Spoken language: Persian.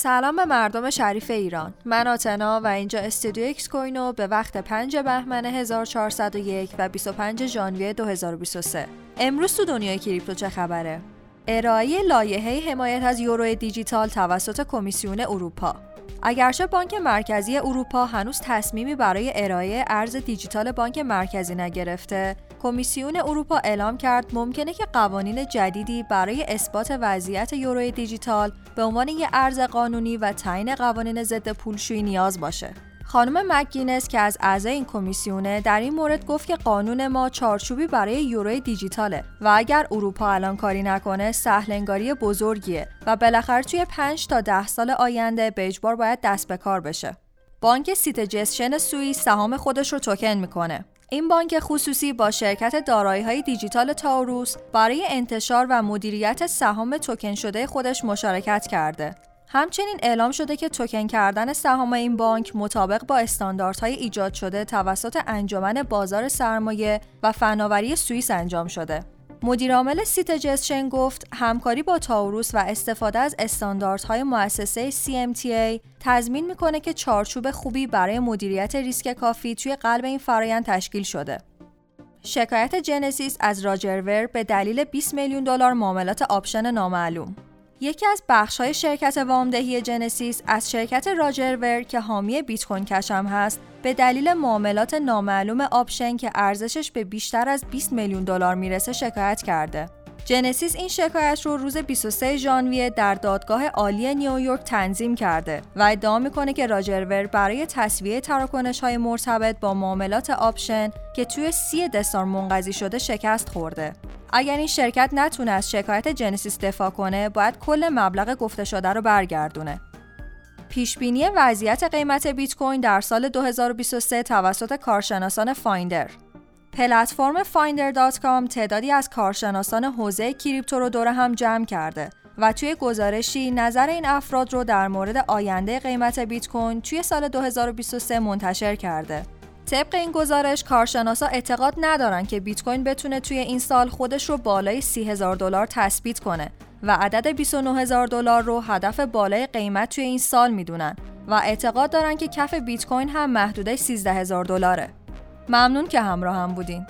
سلام به مردم شریف ایران. من آتنا و اینجا استودیو اکس کوینو به وقت 5 بهمن 1401 و 25 ژانویه 2023 امروز تو دنیای کریپتو چه خبره؟ ارائه لایحه حمایت از یورو دیجیتال توسط کمیسیون اروپا. اگرچه بانک مرکزی اروپا هنوز تصمیمی برای ارائه ارز دیجیتال بانک مرکزی نگرفته کمیسیون اروپا اعلام کرد ممکنه که قوانین جدیدی برای اثبات وضعیت یورو دیجیتال به عنوان یک ارز قانونی و تعیین قوانین ضد پولشویی نیاز باشه. خانم مکگینس که از اعضای این کمیسیونه در این مورد گفت که قانون ما چارچوبی برای یورو دیجیتاله و اگر اروپا الان کاری نکنه سهل‌انگاری بزرگیه و بالاخره توی 5 تا 10 سال آینده به اجبار باید دست به کار بشه. بانک سیت جسشن سوئیس سهام خودش رو توکن می‌کنه. این بانک خصوصی با شرکت دارایی های دیجیتال تاوروس برای انتشار و مدیریت سهام توکن شده خودش مشارکت کرده. همچنین اعلام شده که توکن کردن سهام این بانک مطابق با استانداردهای ایجاد شده توسط انجمن بازار سرمایه و فناوری سوئیس انجام شده. مدیرعامل سیت جسشن گفت همکاری با تاوروس و استفاده از استانداردهای مؤسسه CMTA تضمین می‌کنه که چارچوب خوبی برای مدیریت ریسک کافی توی قلب این فرایند تشکیل شده. شکایت جنسیس از راجرور به دلیل 20 میلیون دلار معاملات آپشن نامعلوم یکی از بخش‌های شرکت وامدهی جنسیس از شرکت راجر ور که حامی بیت کوین کشم هست به دلیل معاملات نامعلوم option که ارزشش به بیشتر از 20 میلیون دلار می‌رسه شکایت کرده. جنسیس این شکایت رو روز 23 ژانویه در دادگاه عالی نیویورک تنظیم کرده و ادعا می‌کنه که راجر ور برای تسویه تراکنش های مرتبط با معاملات option که توی سی دسامبر منقضی شده شکست خورده. اگر این شرکت نتونه از شکایت جنسیس دفاع کنه باید کل مبلغ گفته شده رو برگردونه پیشبینی وضعیت قیمت بیت کوین در سال 2023 توسط کارشناسان فایندر پلتفرم finder.com تعدادی از کارشناسان حوزه crypto رو دور هم جمع کرده و توی گزارشی نظر این افراد رو در مورد آینده قیمت بیت کوین توی سال 2023 منتشر کرده. طبق این گزارش کارشناسا اعتقاد ندارن که بیت کوین بتونه توی این سال خودش رو بالای 30 هزار دلار تثبیت کنه و عدد 29 هزار دلار رو هدف بالای قیمت توی این سال می‌دونن و اعتقاد دارن که کف بیت کوین هم محدوده 13 هزار دلاره. ممنون که همراه هم بودین.